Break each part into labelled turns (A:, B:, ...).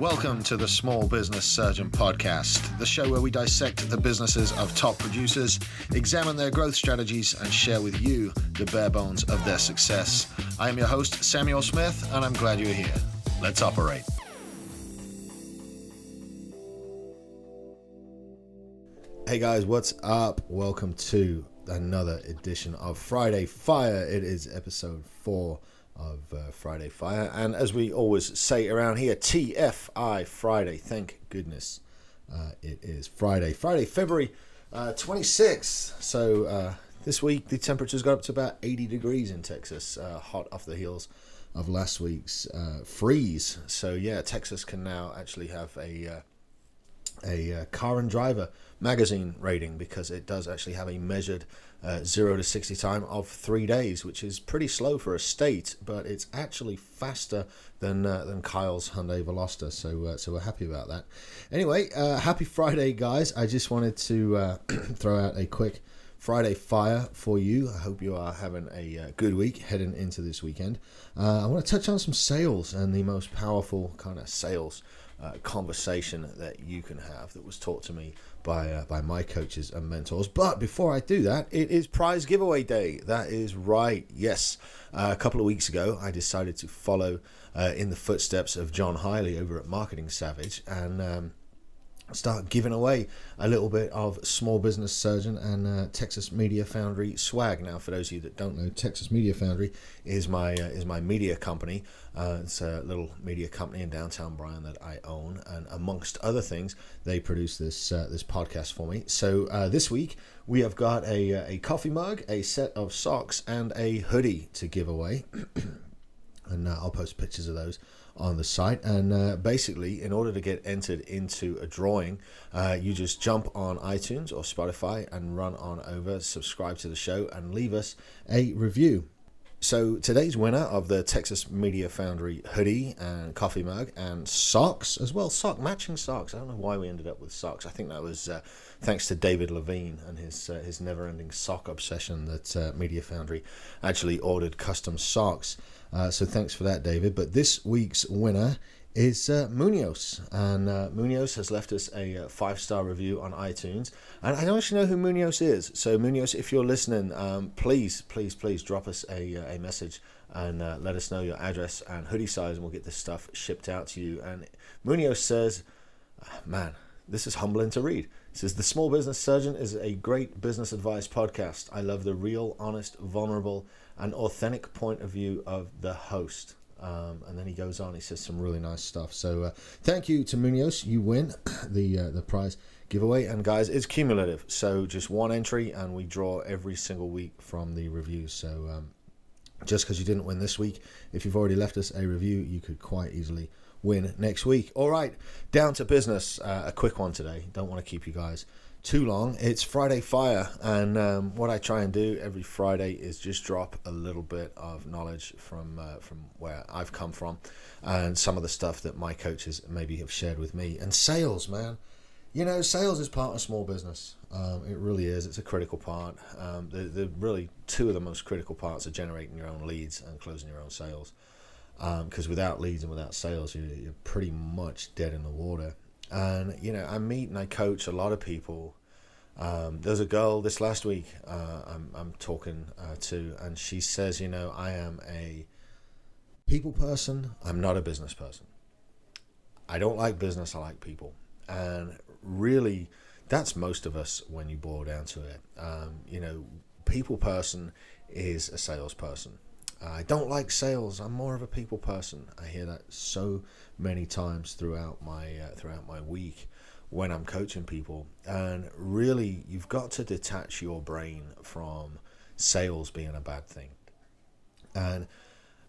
A: Welcome to the Small Business Surgeon Podcast, the show where we dissect the businesses of top producers, examine their growth strategies, and share with you the bare bones of their success. I am your host, Samuel Smith, and I'm glad you're here. Let's operate. Hey guys, what's up? Welcome to another edition of Friday Fire. It is episode four of uh, Friday Fire. And as we always say around here, TFI Friday. Thank goodness uh, it is Friday. Friday, February uh, 26th. So uh, this week the temperatures got up to about 80 degrees in Texas, uh, hot off the heels of last week's uh, freeze. So yeah, Texas can now actually have a a car and driver magazine rating because it does actually have a measured uh, 0 to 60 time of three days, which is pretty slow for a state, but it's actually faster than uh, than Kyle's Hyundai Veloster. So uh, so we're happy about that. Anyway, uh, happy Friday, guys! I just wanted to uh, throw out a quick Friday fire for you. I hope you are having a uh, good week heading into this weekend. I want to touch on some sales and the most powerful kind of sales uh, conversation that you can have that was taught to me by uh, by my coaches and mentors. But before I do that, it is prize giveaway day. That is right. Yes, uh, a couple of weeks ago, I decided to follow uh, in the footsteps of John Hiley over at Marketing Savage and. Um, start giving away a little bit of small business surgeon and uh, Texas Media Foundry swag. Now, for those of you that don't know, Texas Media Foundry is my uh, is my media company. Uh, it's a little media company in downtown Bryan that I own, and amongst other things, they produce this uh, this podcast for me. So uh, this week we have got a uh, a coffee mug, a set of socks, and a hoodie to give away, and I'll post pictures of those on the site. And uh, basically, in order to get entered into a drawing, uh, you just jump on iTunes or Spotify and run on over, subscribe to the show, and leave us a review. So today's winner of the Texas Media Foundry hoodie and coffee mug and socks as well, sock matching socks. I don't know why we ended up with socks. I think that was uh, thanks to David Levine and his uh, his never-ending sock obsession that uh, Media Foundry actually ordered custom socks. Uh, so thanks for that, David. But this week's winner is uh, Munoz. And uh, Munoz has left us a uh, five star review on iTunes. And I don't actually know who Munoz is. So, Munoz, if you're listening, um, please, please, please drop us a, uh, a message and uh, let us know your address and hoodie size, and we'll get this stuff shipped out to you. And Munoz says, ah, Man, this is humbling to read. He says, The Small Business Surgeon is a great business advice podcast. I love the real, honest, vulnerable, and authentic point of view of the host. Um, and then he goes on. He says some really nice stuff. So uh, thank you to Munoz. You win the uh, the prize giveaway. And guys, it's cumulative. So just one entry, and we draw every single week from the reviews. So um, just because you didn't win this week, if you've already left us a review, you could quite easily win next week. All right, down to business. Uh, a quick one today. Don't want to keep you guys too long. It's Friday Fire, and um, what I try and do every Friday is just drop a little bit of knowledge from uh, from where I've come from, and some of the stuff that my coaches maybe have shared with me. And sales, man, you know, sales is part of small business. Um, it really is. It's a critical part. Um, the, the really two of the most critical parts are generating your own leads and closing your own sales because um, without leads and without sales, you're, you're pretty much dead in the water. And you know, I meet and I coach a lot of people. Um, there's a girl this last week uh, I'm I'm talking uh, to, and she says, you know, I am a people person. I'm not a business person. I don't like business. I like people, and really, that's most of us when you boil down to it. Um, you know, people person is a salesperson. I don't like sales. I'm more of a people person. I hear that so many times throughout my uh, throughout my week when I'm coaching people. And really, you've got to detach your brain from sales being a bad thing. And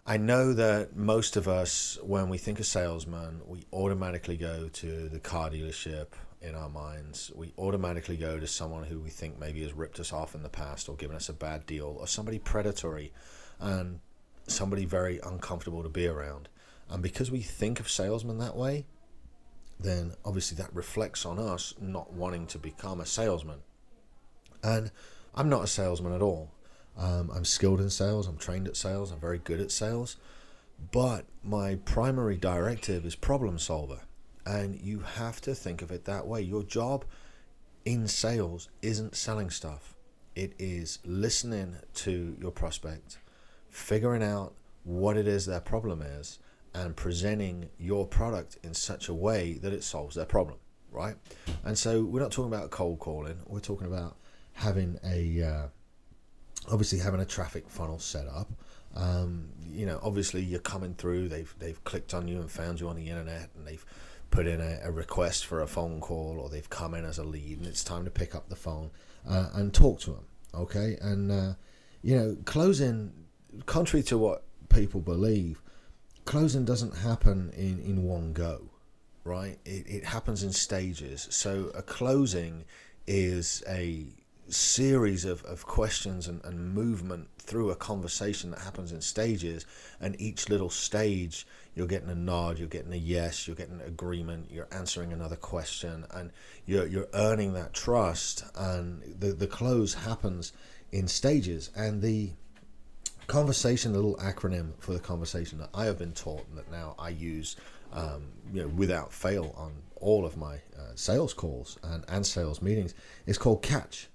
A: I know that most of us, when we think of salesman, we automatically go to the car dealership in our minds. We automatically go to someone who we think maybe has ripped us off in the past or given us a bad deal or somebody predatory. And somebody very uncomfortable to be around. And because we think of salesmen that way, then obviously that reflects on us not wanting to become a salesman. And I'm not a salesman at all. Um, I'm skilled in sales, I'm trained at sales, I'm very good at sales. But my primary directive is problem solver. And you have to think of it that way. Your job in sales isn't selling stuff, it is listening to your prospect, figuring out what it is their problem is, and presenting your product in such a way that it solves their problem, right? And so we're not talking about cold calling, we're talking about having a uh, obviously having a traffic funnel set up. Um, you know, obviously you're coming through. They've they've clicked on you and found you on the internet, and they've put in a, a request for a phone call, or they've come in as a lead, and it's time to pick up the phone uh, and talk to them. Okay, and uh, you know, closing, contrary to what people believe, closing doesn't happen in in one go, right? It it happens in stages. So a closing is a series of, of questions and, and movement through a conversation that happens in stages and each little stage you're getting a nod you're getting a yes you're getting an agreement you're answering another question and you're, you're earning that trust and the, the close happens in stages and the conversation the little acronym for the conversation that i have been taught and that now i use um, you know without fail on all of my uh, sales calls and, and sales meetings is called catch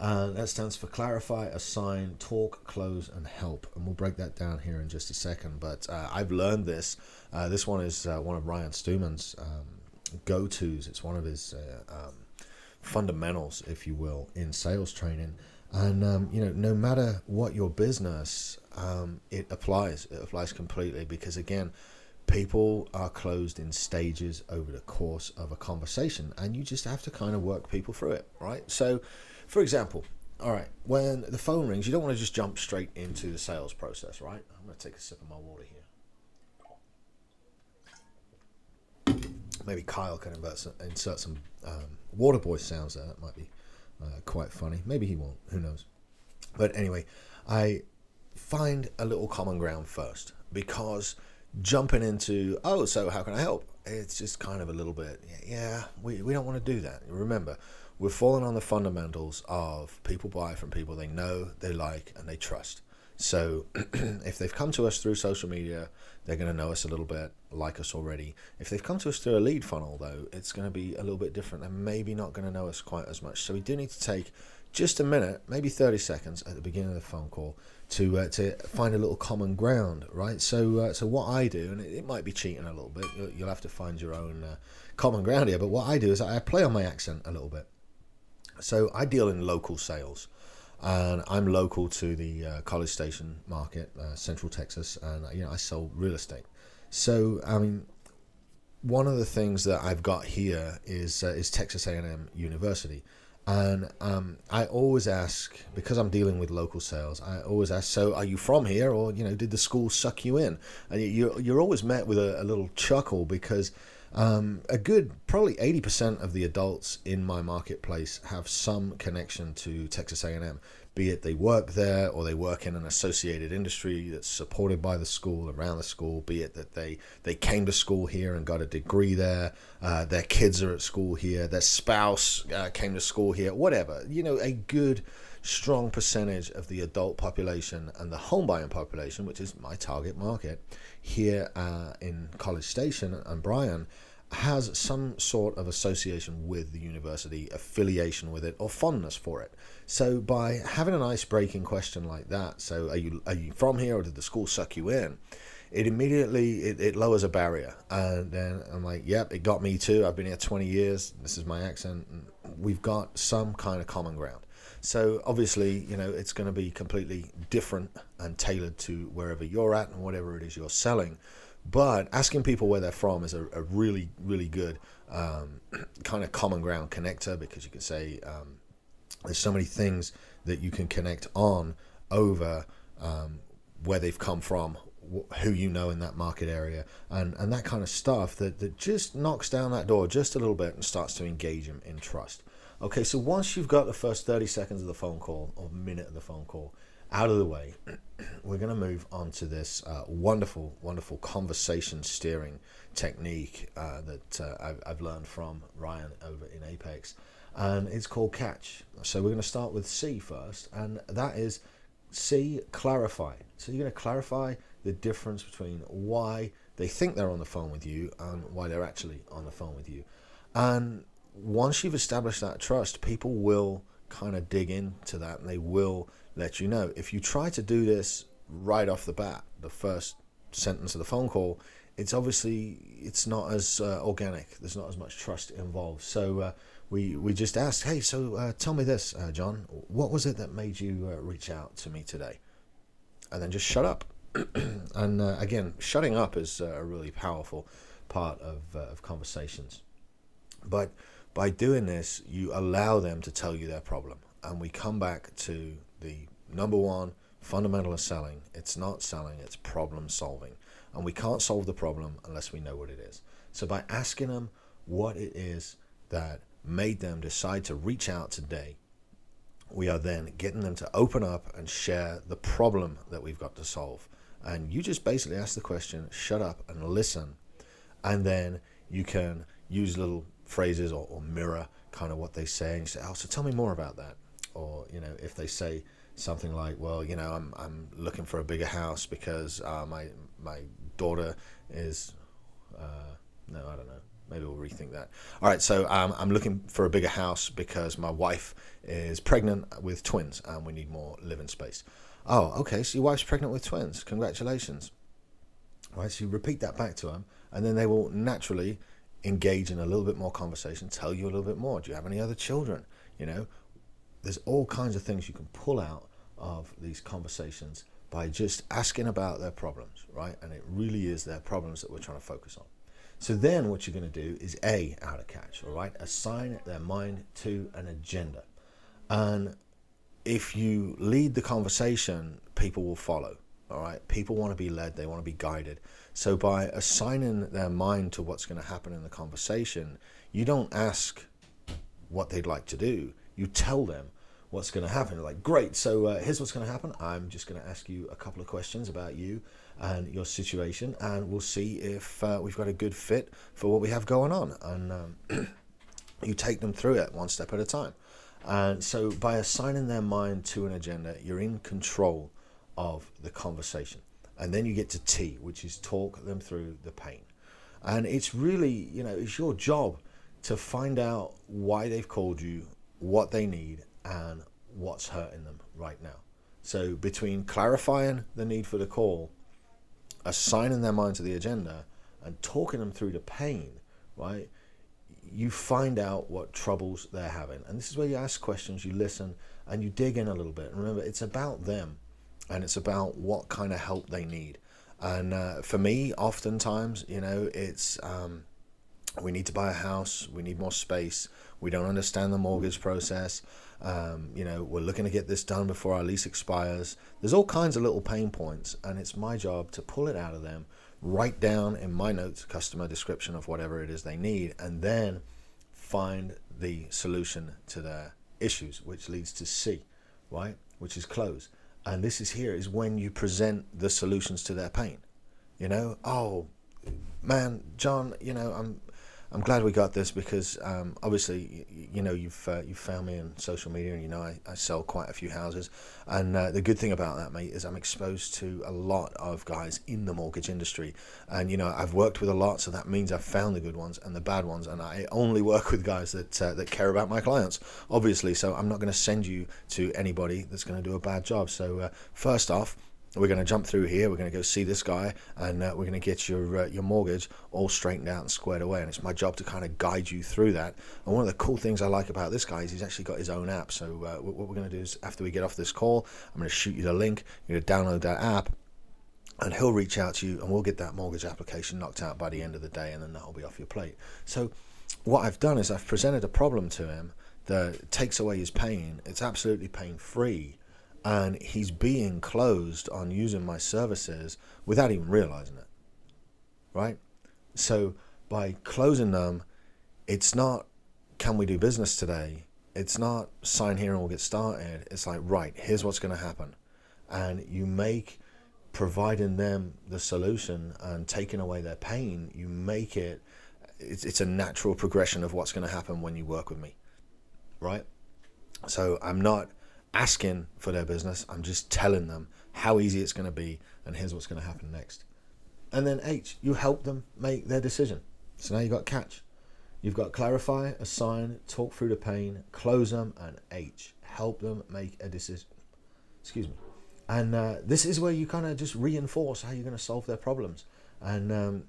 A: uh, that stands for clarify, assign, talk, close, and help. And we'll break that down here in just a second. But uh, I've learned this. Uh, this one is uh, one of Ryan Stewman's um, go tos. It's one of his uh, um, fundamentals, if you will, in sales training. And um, you know, no matter what your business, um, it applies. It applies completely because again, people are closed in stages over the course of a conversation, and you just have to kind of work people through it, right? So for example, all right, when the phone rings, you don't want to just jump straight into the sales process, right? I'm going to take a sip of my water here. Maybe Kyle can some, insert some um, water boy sounds there. That might be uh, quite funny. Maybe he won't. Who knows? But anyway, I find a little common ground first because jumping into, oh, so how can I help? It's just kind of a little bit, yeah, we, we don't want to do that. Remember, we're falling on the fundamentals of people buy from people they know, they like, and they trust. So if they've come to us through social media, they're going to know us a little bit, like us already. If they've come to us through a lead funnel, though, it's going to be a little bit different and maybe not going to know us quite as much. So we do need to take just a minute, maybe 30 seconds at the beginning of the phone call to uh, to find a little common ground, right? So uh, so what I do, and it, it, might be cheating a little bit, you'll, you'll have to find your own uh, common ground here, but what I do is I play on my accent a little bit. So I deal in local sales, and I'm local to the uh, College Station market, uh, Central Texas, and you know I sell real estate. So I mean, one of the things that I've got here is uh, is Texas A&M University, and um, I always ask because I'm dealing with local sales. I always ask, so are you from here, or you know, did the school suck you in? And you you're always met with a, a little chuckle because um, a good probably 80% of the adults in my marketplace have some connection to Texas A&M, be it they work there or they work in an associated industry that's supported by the school around the school, be it that they, they came to school here and got a degree there, uh, their kids are at school here, their spouse uh, came to school here, whatever. You know, a good strong percentage of the adult population and the home buying population, which is my target market, here uh, in College Station and Bryan has some sort of association with the university, affiliation with it, or fondness for it. So by having an ice-breaking question like that, so are you are you from here or did the school suck you in? It immediately it, it lowers a barrier, and then I'm like, yep, it got me too. I've been here 20 years. This is my accent. We've got some kind of common ground. So obviously, you know, it's going to be completely different and tailored to wherever you're at and whatever it is you're selling. But asking people where they're from is a, a really, really good um, kind of common ground connector because you can say um, there's so many things that you can connect on over um, where they've come from, who you know in that market area, and, and that kind of stuff that, that just knocks down that door just a little bit and starts to engage them in trust. Okay, so once you've got the first 30 seconds of the phone call or minute of the phone call out of the way, we're going to move on to this uh, wonderful, wonderful conversation steering technique uh, that uh, I've, I've, learned from Ryan over in Apex. And it's called Catch. So we're going to start with C first, and that is C, clarify. So you're going to clarify the difference between why they think they're on the phone with you and why they're actually on the phone with you. And once you've established that trust, people will kind of dig into that and they will let you know. If you try to do this right off the bat, the first sentence of the phone call, it's obviously it's not as uh, organic. There's not as much trust involved. So uh, we we just asked, hey, so uh, tell me this, uh, John, what was it that made you uh, reach out to me today? And then just shut up. and uh, again, shutting up is a really powerful part of of conversations. But by doing this, you allow them to tell you their problem, and we come back to the number one fundamental of selling. It's not selling; it's problem solving and we can't solve the problem unless we know what it is. So by asking them what it is that made them decide to reach out today, we are then getting them to open up and share the problem that we've got to solve. And you just basically ask the question, shut up and listen. And then you can use little phrases or, or mirror kind of what they say and say, oh, so tell me more about that. Or, you know, if they say something like, well, you know, I'm, I'm looking for a bigger house because uh, my, my daughter is, uh, no, I don't know. Maybe we'll rethink that. All right, so um, I'm looking for a bigger house because my wife is pregnant with twins and we need more living space. Oh, okay, so your wife's pregnant with twins. Congratulations. All right, so you repeat that back to them, and then they will naturally engage in a little bit more conversation, tell you a little bit more. Do you have any other children? You know, there's all kinds of things you can pull out of these conversations by just asking about their problems, right? And it really is their problems that we're trying to focus on. So then what you're going to do is A, out of catch, all right? Assign their mind to an agenda. And if you lead the conversation, people will follow, all right? People want to be led, they want to be guided. So by assigning their mind to what's going to happen in the conversation, you don't ask what they'd like to do. You tell them what's going to happen. Like, great, so uh, here's what's going to happen. I'm just going to ask you a couple of questions about you and your situation, and we'll see if uh, we've got a good fit for what we have going on. And um, you take them through it one step at a time. And so, by assigning their mind to an agenda, you're in control of the conversation. And then you get to T, which is talk them through the pain. And it's really, you know, it's your job to find out why they've called you, what they need, and what's hurting them right now. So between clarifying the need for the call, assigning their mind to the agenda, and talking them through the pain, right? You find out what troubles they're having. And this is where you ask questions, you listen, and you dig in a little bit. And remember, it's about them and it's about what kind of help they need. And uh, for me, oftentimes, you know, it's um, we need to buy a house, we need more space, we don't understand the mortgage process. Um, you know, we're looking to get this done before our lease expires. There's all kinds of little pain points, and it's my job to pull it out of them, write down in my notes customer description of whatever it is they need, and then find the solution to their issues, which leads to C, right? Which is close. And this is here is when you present the solutions to their pain. You know, oh man, John, you know, I'm I'm glad we got this because um, obviously, you, you, know, you've uh, you've found me on social media, and you know I, I sell quite a few houses. And uh, the good thing about that, mate, is I'm exposed to a lot of guys in the mortgage industry, and you know I've worked with a lot, so that means I've found the good ones and the bad ones, and I only work with guys that uh, that care about my clients, obviously. So I'm not going to send you to anybody that's going to do a bad job. So uh, first off we're going to jump through here. We're going to go see this guy, and uh, we're going to get your uh, your mortgage all straightened out and squared away. And it's my job to kind of guide you through that. And one of the cool things I like about this guy is he's actually got his own app. So uh, what we're going to do is after we get off this call, I'm going to shoot you the link. You're going to download that app, and he'll reach out to you, and we'll get that mortgage application knocked out by the end of the day, and then that'll be off your plate. So what I've done is I've presented a problem to him that takes away his pain. It's absolutely pain free and he's being closed on using my services without even realizing it. Right? So by closing them, it's not can we do business today? It's not sign here and we'll get started. It's like, right, here's what's going to happen. And you make providing them the solution and taking away their pain, you make it, it's, it's a natural progression of what's going to happen when you work with me. Right? So I'm not asking for their business. I'm just telling them how easy it's going to be and here's what's going to happen next. And then H, you help them make their decision. So now you've got catch. You've got clarify, assign, talk through the pain, close them, and H, help them make a decision. Excuse me. And uh, this is where you kind of just reinforce how you're going to solve their problems. And, um,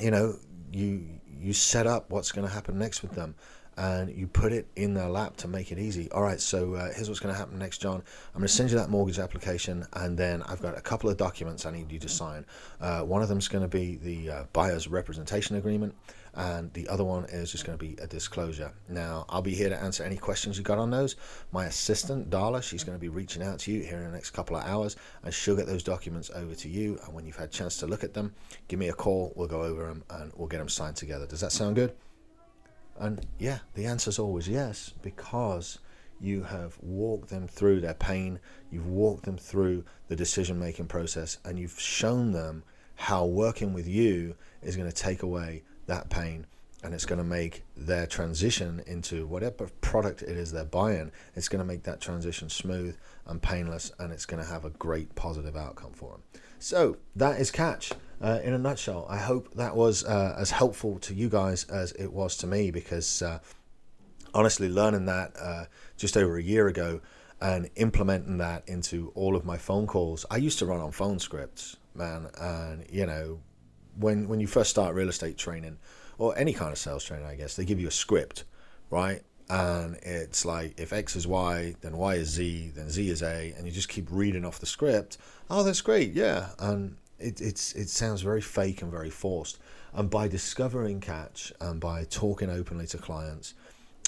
A: you know, you you set up what's going to happen next with them and you put it in their lap to make it easy. All right, so uh, here's what's going to happen next, John. I'm going to send you that mortgage application, and then I've got a couple of documents I need you to sign. Uh, one of them is going to be the uh, buyer's representation agreement, and the other one is just going to be a disclosure. Now, I'll be here to answer any questions you got on those. My assistant, Darla, she's going to be reaching out to you here in the next couple of hours, and she'll get those documents over to you. And when you've had a chance to look at them, give me a call. We'll go over them and we'll get them signed together. Does that sound good? And yeah, the answer is always yes, because you have walked them through their pain, you've walked them through the decision making process, and you've shown them how working with you is going to take away that pain and it's going to make their transition into whatever product it is they're buying it's going to make that transition smooth and painless and it's going to have a great positive outcome for them so that is catch uh, in a nutshell i hope that was uh, as helpful to you guys as it was to me because uh, honestly learning that uh, just over a year ago and implementing that into all of my phone calls i used to run on phone scripts man and you know when when you first start real estate training or any kind of sales training, I guess, they give you a script, right? And it's like if X is Y, then Y is Z, then Z is A, and you just keep reading off the script. Oh, that's great, yeah. And it, it's it sounds very fake and very forced. And by discovering catch and by talking openly to clients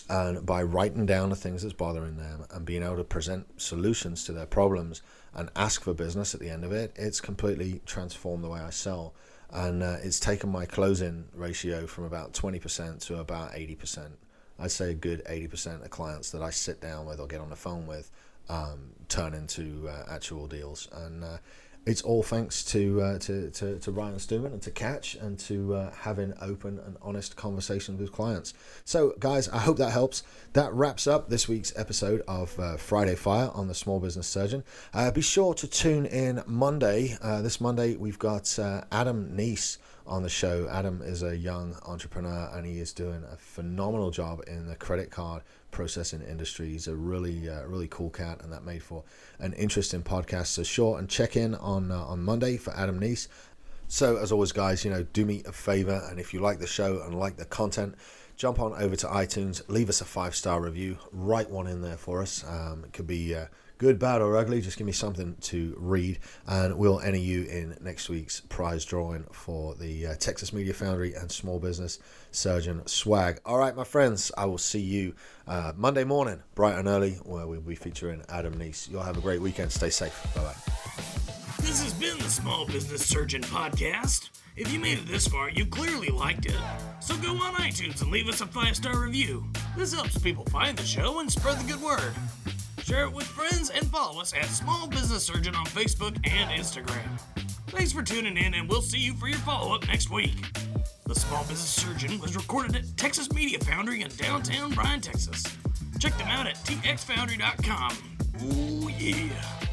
A: and by writing down the things that's bothering them and being able to present solutions to their problems and ask for business at the end of it, it's completely transformed the way I sell and uh, it's taken my closing ratio from about 20% to about 80%. I'd say a good 80% of clients that I sit down with or get on the phone with um, turn into uh, actual deals. And uh, it's all thanks to, uh, to, to, to, Ryan Stewman and to Catch and to uh, having open and honest conversations with clients. So, guys, I hope that helps. That wraps up this week's episode of uh, Friday Fire on the Small Business Surgeon. Uh, be sure to tune in Monday. Uh, this Monday, we've got uh, Adam Neese on the show. Adam is a young entrepreneur and he is doing a phenomenal job in the credit card processing industry. He's a really, uh, really cool cat, and that made for an interesting podcast. So sure, and check in on uh, on Monday for Adam Neese. So as always, guys, you know, do me a favor, and if you like the show and like the content, jump on over to iTunes, leave us a five star review, write one in there for us. Um, it could be uh, good, bad, or ugly. Just give me something to read, and we'll enter you in next week's prize drawing for the uh, Texas Media Foundry and Small Business Surgeon swag. All right, my friends, I will see you uh, Monday morning, bright and early, where we'll be featuring Adam Neese. You'll have a great weekend. Stay safe. Bye bye.
B: This has been the Small Business Surgeon Podcast. If you made it this far, you clearly liked it. So go on iTunes and leave us a five star review. This helps people find the show and spread the good word share it with friends, and follow us at Small Business Surgeon on Facebook and Instagram. Thanks for tuning in, and we'll see you for your follow up next week. The Small Business Surgeon was recorded at Texas Media Foundry in downtown Bryan, Texas. Check them out at txfoundry.com. Ooh, yeah.